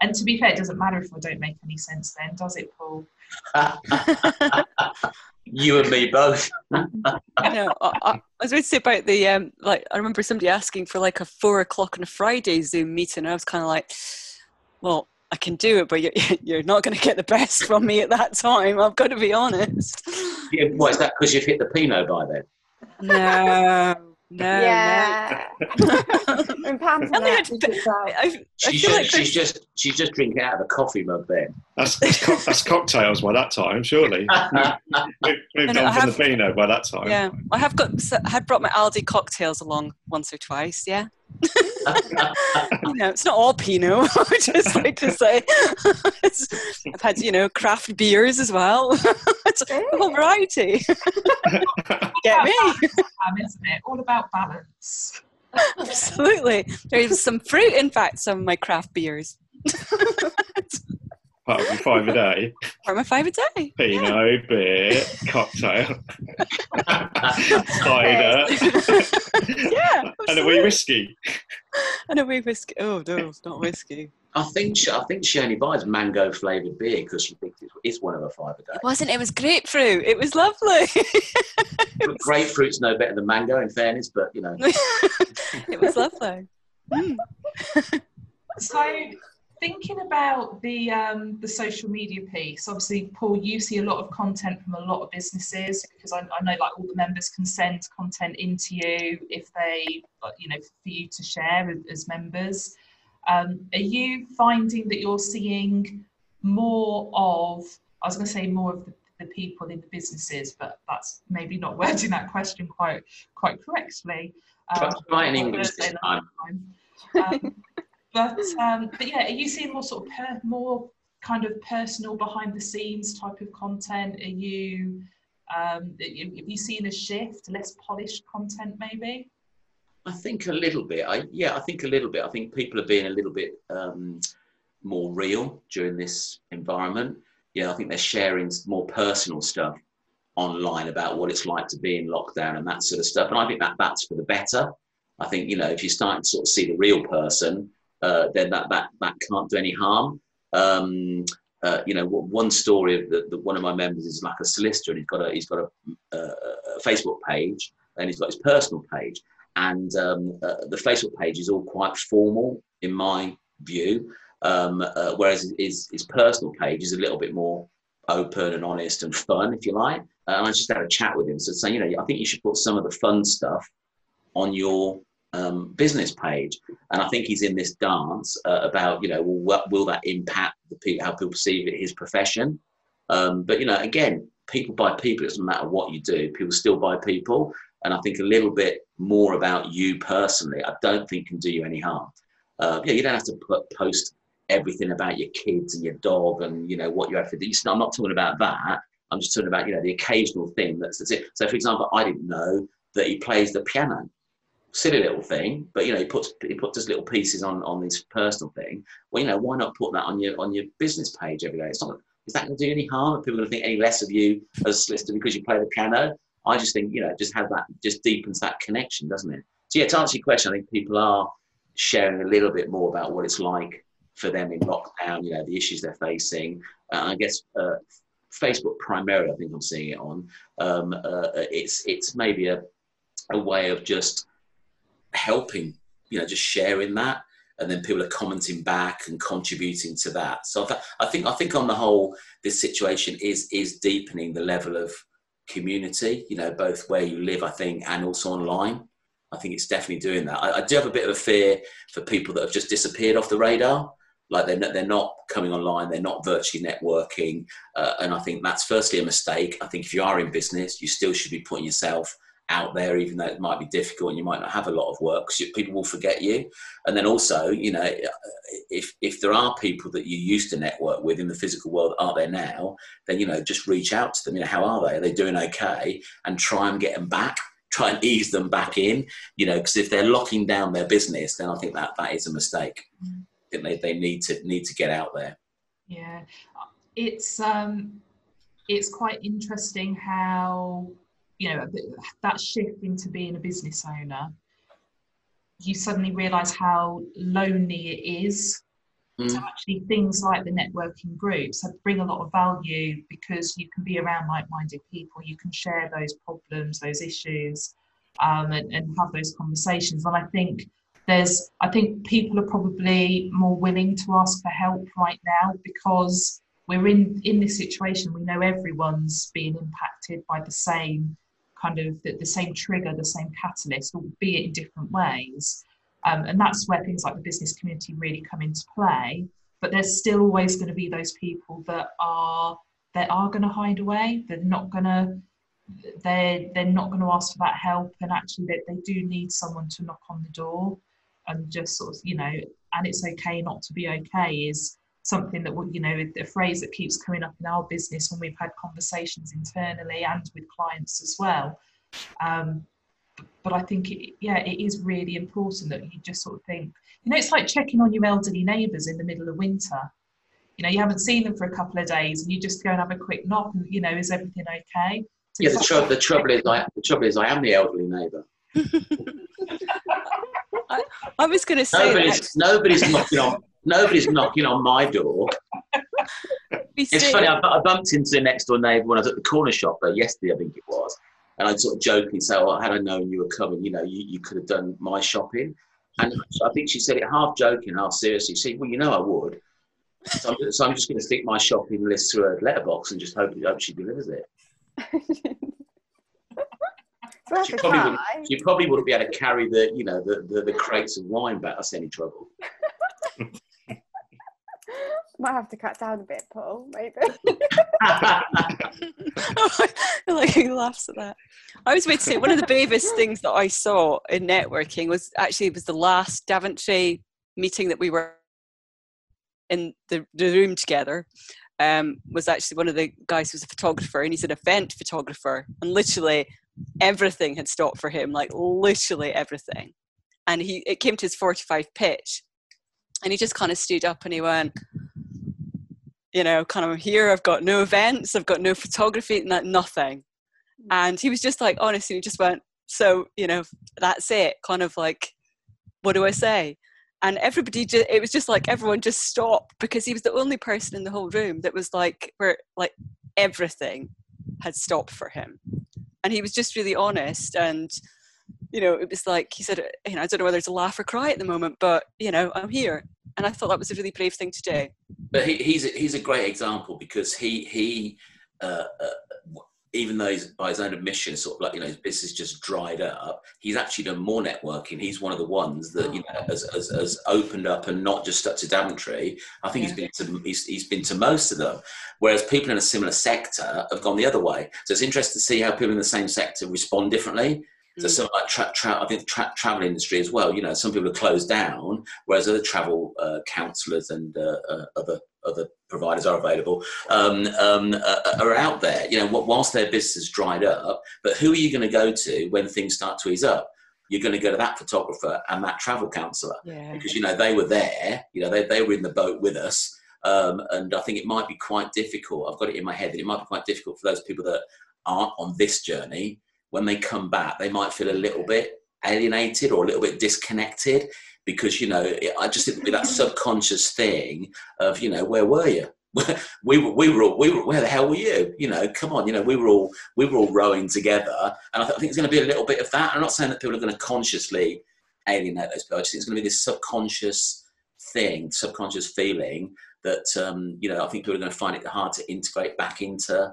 And to be fair, it doesn't matter if I don't make any sense then, does it, Paul? you and me both. I know. I, I, was going to say about the um, like. I remember somebody asking for like a four o'clock on a Friday Zoom meeting. And I was kind of like, well, I can do it, but you're, you're not going to get the best from me at that time. I've got to be honest. Yeah, what is that? Because you've hit the Pinot by then. No, no, yeah. when Pam's no. I, in think that, I'd- I, I, I She's just, like she's just she's just drinking out of a coffee mug then. That's that's, co- that's cocktails by that time, surely. Moved moved No, no, on I from have- the Pinot by that time. yeah, I have got. so I had brought my Aldi cocktails along once or twice. Yeah, you know, it's not all Pinot. I just like to say, It's- I've had you know craft beers as well. it's a whole variety. Get me? Isn't it? All about balance. Absolutely. There's some fruit, in fact, some of my craft beers. Part of your five a day. Or my five a day. Pinot, beer, cocktail, cider, Yeah, and a wee whiskey. And a wee whiskey. Oh no, it's not whiskey. I think she, I think she only buys mango flavoured beer because she thinks it's, it's one of her five a day. It wasn't. It was grapefruit. It was lovely. But grapefruit's no better than mango, in fairness. But you know, it was lovely. Mm. So, thinking about the um, the social media piece, obviously, Paul, you see a lot of content from a lot of businesses because I, I know like all the members can send content into you if they, uh, you know, for you to share as, members. Um, are you finding that you're seeing more of? I was going to say more of the, the people in the businesses, but that's maybe not wording that question quite quite correctly. Try it in English this night time. Um, but um, but yeah, are you seeing more sort of per, more kind of personal behind the scenes type of content? Are you um, have you seen a shift, less polished content maybe? I think a little bit. I yeah, I think a little bit. I think people are being a little bit um, more real during this environment. Yeah, I think they're sharing more personal stuff online about what it's like to be in lockdown and that sort of stuff. And I think that that's for the better. I think you know if you're starting to sort of see the real person, uh, then that that that can't do any harm. Um, uh, you know, one story that, that one of my members is like a solicitor, and he's got a he's got a, a, a Facebook page, and he's got his personal page, and um, uh, the Facebook page is all quite formal in my view, um, uh, whereas his his personal page is a little bit more open and honest and fun, if you like. Uh, and I just had a chat with him, so saying, you know, I think you should put some of the fun stuff on your um, business page. And I think he's in this dance uh, about, you know, well, what will that impact the people, how people perceive it, his profession? Um, but, you know, again, people buy people. It doesn't matter what you do. People still buy people. And I think a little bit more about you personally, I don't think can do you any harm. Uh, yeah, you don't have to put, post everything about your kids and your dog and, you know, what you have to do. I'm not talking about that. I'm just talking about, you know, the occasional thing that's, that's it. So, for example, I didn't know that he plays the piano silly little thing, but you know, he puts he puts just little pieces on on his personal thing. Well, you know, why not put that on your on your business page every day? It's not. Is that going to do any harm? Are people going to think any less of you as a solicitor because you play the piano? I just think you know, just have that, just deepens that connection, doesn't it? So yeah, to answer your question, I think people are sharing a little bit more about what it's like for them in lockdown. You know, the issues they're facing. Uh, I guess uh, Facebook primarily, I think I'm seeing it on. Um, uh, it's it's maybe a a way of just helping, you know, just sharing that, and then people are commenting back and contributing to that. So I, th- I think I think on the whole, this situation is is deepening the level of community. You know, both where you live, I think, and also online. I think it's definitely doing that. I, I do have a bit of a fear for people that have just disappeared off the radar. Like they're not, they're not coming online, they're not virtually networking, uh, and I think that's firstly a mistake. I think if you are in business, you still should be putting yourself out there, even though it might be difficult and you might not have a lot of work, because people will forget you. And then also, you know, if if there are people that you used to network with in the physical world aren't there now, then you know, just reach out to them. You know, how are they? Are they doing okay? And try and get them back. Try and ease them back in. You know, because if they're locking down their business, then I think that that is a mistake. Mm. I think they, they need to need to get out there. Yeah, it's um, it's quite interesting how you know that shift into being a business owner. You suddenly realise how lonely it is Mm. So actually, things like the networking groups have bring a lot of value because you can be around like-minded people. You can share those problems, those issues, um, and, and have those conversations. And I think there's, I think people are probably more willing to ask for help right now because we're in in this situation. We know everyone's being impacted by the same kind of the, the same trigger, the same catalyst, albeit in different ways. Um, and that's where things like the business community really come into play. But there's still always going to be those people that are they are going to hide away. They're not going to they're they're not going to ask for that help, and actually they, they do need someone to knock on the door and just sort of you know. And it's okay not to be okay is something that will you know a phrase that keeps coming up in our business when we've had conversations internally and with clients as well. Um, but I think it, yeah, it is really important that you just sort of think, you know, it's like checking on your elderly neighbours in the middle of winter. You know, you haven't seen them for a couple of days, and you just go and have a quick knock, and you know, is everything okay? So yeah, the, trouble, the trouble is, I the trouble is, I am the elderly neighbour. I, I, was going to say nobody's, that. nobody's knocking on nobody's knocking on my door. it's funny. I, I, bumped into the next door neighbour when I was at the corner shop uh, yesterday, I think it was, and I'd sort of jokingly said, "Well, had I known you were coming, you know, you, you could have done my shopping." And I think she said it half joking, half seriously. She said, "Well, you know, I would." So I'm, so I'm just going to stick my shopping list through her letterbox and just hope, hope she delivers it. she, probably wouldn't, she probably wouldn't be able to carry the, you know, the, the, the crates of wine back us any trouble. Might have to cut down a bit, Paul. Maybe. like he laughs at that. I was going to say one of the bravest things that I saw in networking was actually it was the last Daventry meeting that we were in the, the room together. Um, was actually one of the guys who's a photographer and he's an event photographer and literally everything had stopped for him like literally everything and he it came to his 45 pitch and he just kind of stood up and he went you know, kind of here, I've got no events, I've got no photography, nothing. Mm. And he was just like, honestly, he just went, so, you know, that's it. Kind of like, what do I say? And everybody, just, it was just like everyone just stopped because he was the only person in the whole room that was like, where like everything had stopped for him. And he was just really honest. And, you know, it was like, he said, you know, I don't know whether it's a laugh or cry at the moment, but, you know, I'm here and I thought that was a really brave thing to do. But he, he's a, he's a great example because he he uh, uh, even though he's by his own admission sort of like you know his business just dried up, he's actually done more networking. He's one of the ones that you know has, has, has opened up and not just stuck to Daventry. I think yeah. he's been to he's, he's been to most of them. Whereas people in a similar sector have gone the other way. So it's interesting to see how people in the same sector respond differently. So some like tra- tra- I think the tra- travel industry as well. You know, some people are closed down, whereas other travel uh, counsellors and uh, uh, other other providers are available um, um, uh, are out there. You know, whilst their business has dried up, but who are you going to go to when things start to ease up? You're going to go to that photographer and that travel counsellor yeah. because you know they were there. You know, they they were in the boat with us. Um, and I think it might be quite difficult. I've got it in my head that it might be quite difficult for those people that aren't on this journey when they come back, they might feel a little bit alienated or a little bit disconnected because you know I just think that subconscious thing of you know where were you? we were we were all we were where the hell were you? You know, come on, you know we were all we were all rowing together, and I think it's going to be a little bit of that. I'm not saying that people are going to consciously alienate those people. I just think it's going to be this subconscious thing, subconscious feeling that um, you know I think people are going to find it hard to integrate back into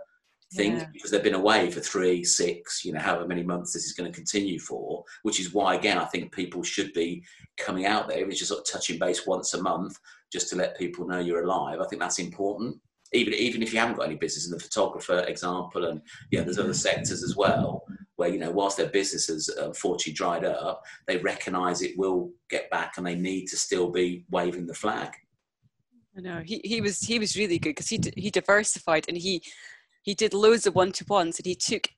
things yeah. because they've been away for three, six, you know, however many months this is going to continue for, which is why, again, I think people should be coming out there. It's just sort of touching base once a month just to let people know you're alive. I think that's important. Even, even if you haven't got any business in the photographer example, and yeah, there's other sectors as well where you know whilst their business has uh, unfortunately dried up, they recognise it will get back, and they need to still be waving the flag. I know he, he was he was really good because he he diversified and he he did loads of one to ones and he took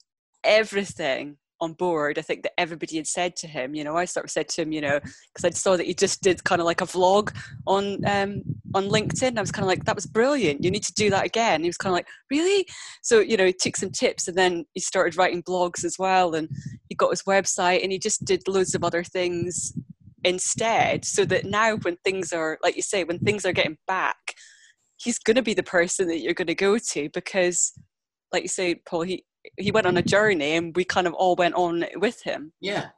everything on board. I think that everybody had said to him, you know, I sort of said to him, you know, because I saw that he just did kind of like a vlog on um, on LinkedIn. I was kind of like, that was brilliant. You need to do that again. He was kind of like, really? So you know, he took some tips and then he started writing blogs as well. And he got his website and he just did loads of other things instead so that now when things are like you say when things are getting back he's going to be the person that you're going to go to because like you say paul he he went on a journey and we kind of all went on with him Yeah.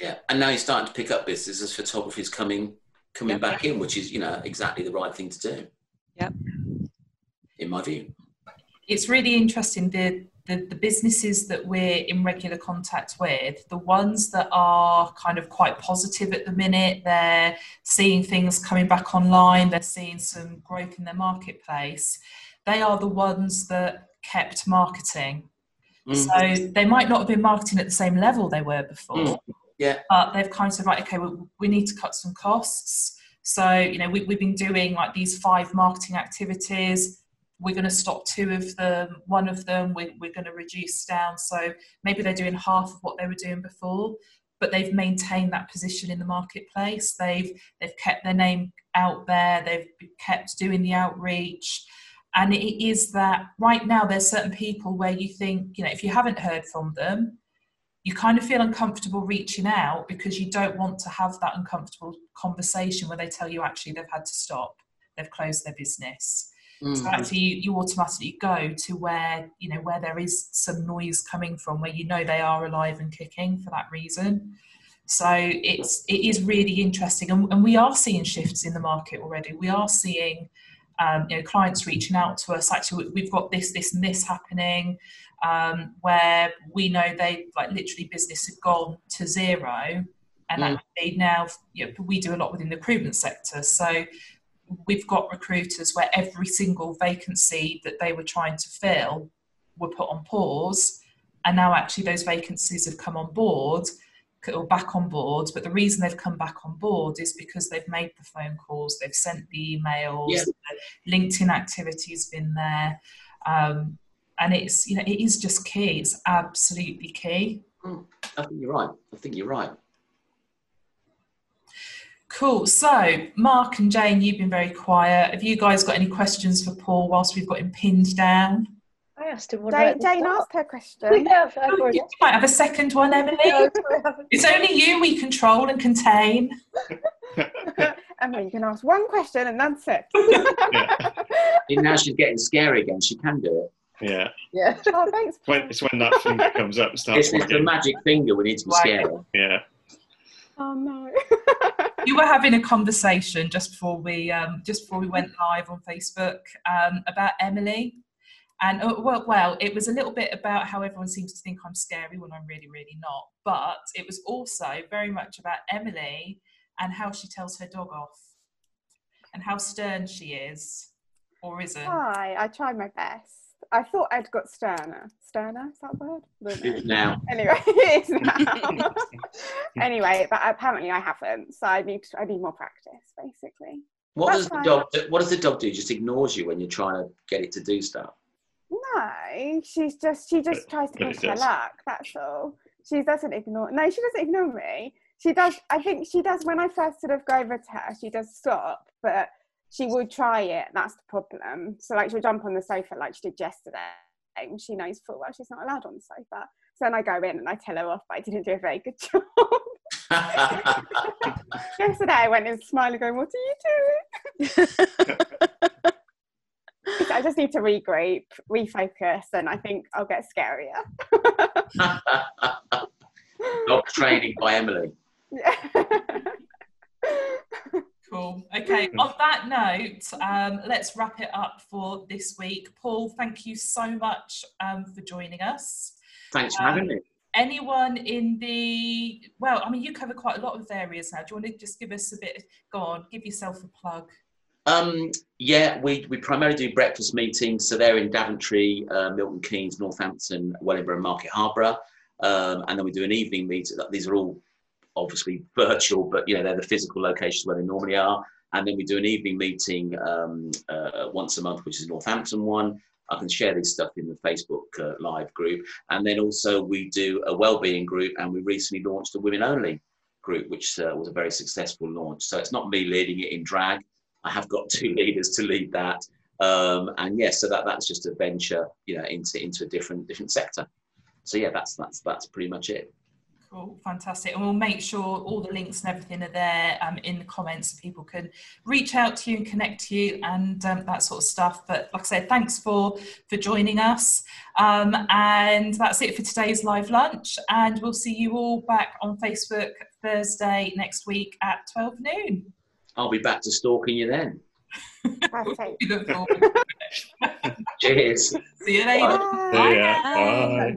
Yeah. And now he's starting to pick up business as photography's coming coming Yep. back in, which is, you know, exactly the right thing to do. Yep. In my view. it's really interesting the, the the businesses that we're in regular contact with the ones that are kind of quite positive at the minute they're seeing things coming back online they're seeing some growth in their marketplace they are the ones that kept marketing. Mm. so they might not have been marketing at the same level they were before Mm. Yeah. but they've kind of said right okay we, we need to cut some costs. So you know we, we've been doing like these five marketing activities. We're going to stop two of them one of them we, we're going to reduce down. So maybe they're doing half of what they were doing before but they've maintained that position in the marketplace. They've they've kept their name out there. They've kept doing the outreach and it is that right now there's certain people where you think you know if you haven't heard from them you kind of feel uncomfortable reaching out because you don't want to have that uncomfortable conversation where they tell you actually they've had to stop. They've closed their business. So Mm. actually you, you automatically go to where you know where there is some noise coming from where you know they are alive and kicking for that reason. So it's it is really interesting. And, and we are seeing shifts in the market already. We are seeing um, you know clients reaching out to us actually we- we've got this this and this happening um, where we know they like literally business had gone to zero and Mm. actually now you know, we do a lot within the recruitment sector so we've got recruiters where every single vacancy that they were trying to fill were put on pause and now actually those vacancies have come on board or back on board but the reason they've come back on board is because they've made the phone calls they've sent the emails Yeah. the linkedin activity's been there um, and it's you know it is just key it's absolutely key I think you're right. I think you're right. Cool. So, Mark and Jane, you've been very quiet. Have you guys got any questions for Paul whilst we've got him pinned down? I asked him one Jane, at the Jane asked her question. Yeah, I've- I've you might have a second one, Emily. No, sorry, I haven't. It's only you we control and contain. Emma, you can ask one question and that's it. And now she's getting scary again. She can do it. Yeah. Yeah. oh, thanks. When, it's when that finger comes up and starts It's, it's the magic finger we need to be Right. scared. Yeah. Oh no. You were having a conversation just before we um, just before we went live on Facebook um, about Emily, and uh, well, well, it was a little bit about how everyone seems to think I'm scary when I'm really, really not. But it was also very much about Emily and how she tells her dog off, and how stern she is, or isn't. Hi, I tried my best. I thought I'd got sterner. Sterner, is that a word? I. Now, Anyway, it is now. anyway, but apparently I haven't, so I need I need more practice, basically. what That's does the dog? What does the dog do? Just ignores you when you're trying to get it to do stuff. No, she's just she just But- tries to but push her luck. That's all. She doesn't ignore. No, she doesn't ignore me. She does. I think she does. When I first sort of go over to her, she does stop, but she will try it. That's the problem. So like she'll jump on the sofa like she did yesterday. And she knows full well she's not allowed on the sofa. So then I go in and I tell her off, but I didn't do a very good job. yesterday I went in smiling, going, "What are you doing?" So I just need to regroup, refocus, and I think I'll get scarier. dog training by Emily. Cool. Okay. On that note, um, let's wrap it up for this week. Paul, thank you so much um, for joining us. Thanks for Um, having me. Anyone in the well, I mean, you cover quite a lot of areas now. Do you want to just give us a bit? Go on, give yourself a plug. Um, yeah, we, we primarily do breakfast meetings, so they're in Daventry, uh, Milton Keynes, Northampton, Wellingborough, and Market Harborough, um, and then we do an evening meeting. These are all obviously virtual, but you know they're the physical locations where they normally are. And then we do an evening meeting um, uh, once a month, which is Northampton one. I can share this stuff in the Facebook uh, live group, and then also we do a wellbeing group, and we recently launched a women only group, which uh, was a very successful launch. So it's not me leading it in drag. I have got two leaders to lead that, um, and yes, so that that's just a venture, you know, into into a different different sector. So yeah, that's that's that's pretty much it. Cool, fantastic. And we'll make sure all the links and everything are there um, in the comments so people can reach out to you and connect to you and um, that sort of stuff. But like I said, thanks for, for joining us. Um, and that's it for today's live lunch. And we'll see you all back on Facebook Thursday next week at 12 noon. I'll be back to stalking you then. Perfect. We look forward. Cheers. see you later. Bye. Yeah. Bye.